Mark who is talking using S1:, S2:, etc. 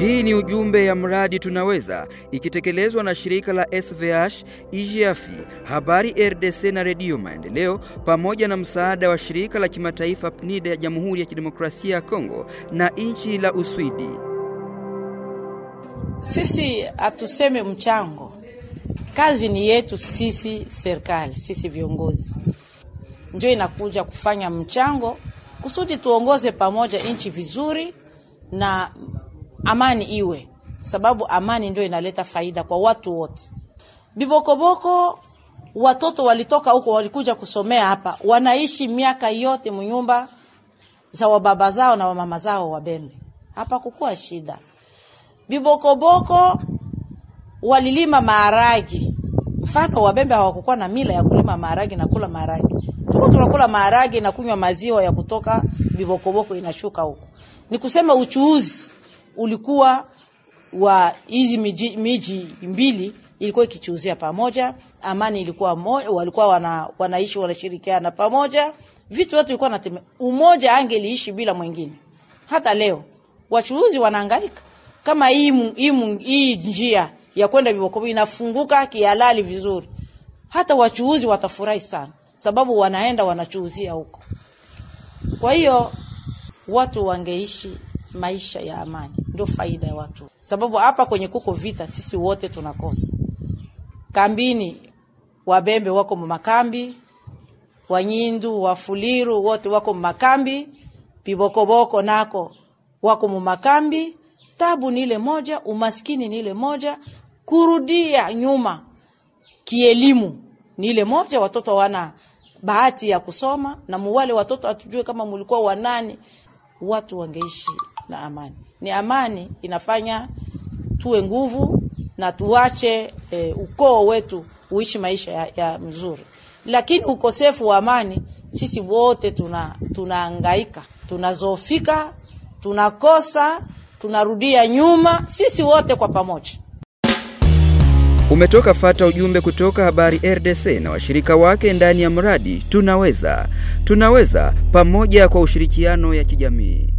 S1: Hii ni ujumbe ya mradi Tunaweza ikitekelezwa na shirika la SVH, IGAFI, Habari RDC na Redio Maendeleo pamoja na msaada wa shirika la kimataifa PNID ya Jamhuri ya Kidemokrasia ya Kongo na nchi la Uswidi.
S2: Sisi hatuseme mchango, kazi ni yetu sisi serikali, sisi viongozi ndio inakuja kufanya mchango kusudi tuongoze pamoja nchi vizuri na amani iwe, sababu amani ndio inaleta faida kwa watu wote. Bibokoboko watoto walitoka huko walikuja kusomea hapa, wanaishi miaka yote mnyumba za wababa zao na wamama zao Wabembe, hapa kukua shida. Bibokoboko walilima maharagi, mfano Wabembe hawakukuwa na mila ya kulima maharagi na kula maharagi, tuko tunakula maharagi na kunywa maziwa ya kutoka Bibokoboko inashuka huko. Ni kusema uchuuzi ulikuwa wa hizi miji, miji mbili ilikuwa ikichuuzia pamoja, amani ilikuwa mo, walikuwa wana, wanaishi wanashirikiana pamoja, vitu watu ilikuwa nateme. Umoja angeliishi bila mwingine. Hata leo wachuuzi wanahangaika kama hii hii njia ya kwenda Biboko inafunguka kihalali vizuri, hata wachuuzi watafurahi sana, sababu wanaenda wanachuuzia huko. Kwa hiyo watu wangeishi maisha ya amani, ndio faida ya watu, sababu hapa kwenye kuko vita, sisi wote tunakosa. Kambini Wabembe wako makambi, Wanyindu, Wafuliru wote wako makambi, Bibokoboko nako wako makambi. Tabu ni ile moja, umaskini ni ile moja, kurudia nyuma kielimu ni ile moja. Watoto wana bahati ya kusoma na muwale watoto hatujue kama mulikuwa wanani, watu wangeishi na amani. Ni amani inafanya tuwe nguvu na tuache e, ukoo wetu uishi maisha ya, ya mzuri, lakini ukosefu wa amani, sisi wote tuna tunahangaika, tunazofika, tunakosa, tunarudia nyuma, sisi wote kwa pamoja.
S1: Umetoka fata ujumbe kutoka Habari RDC na washirika wake ndani ya mradi Tunaweza. Tunaweza pamoja kwa ushirikiano ya kijamii.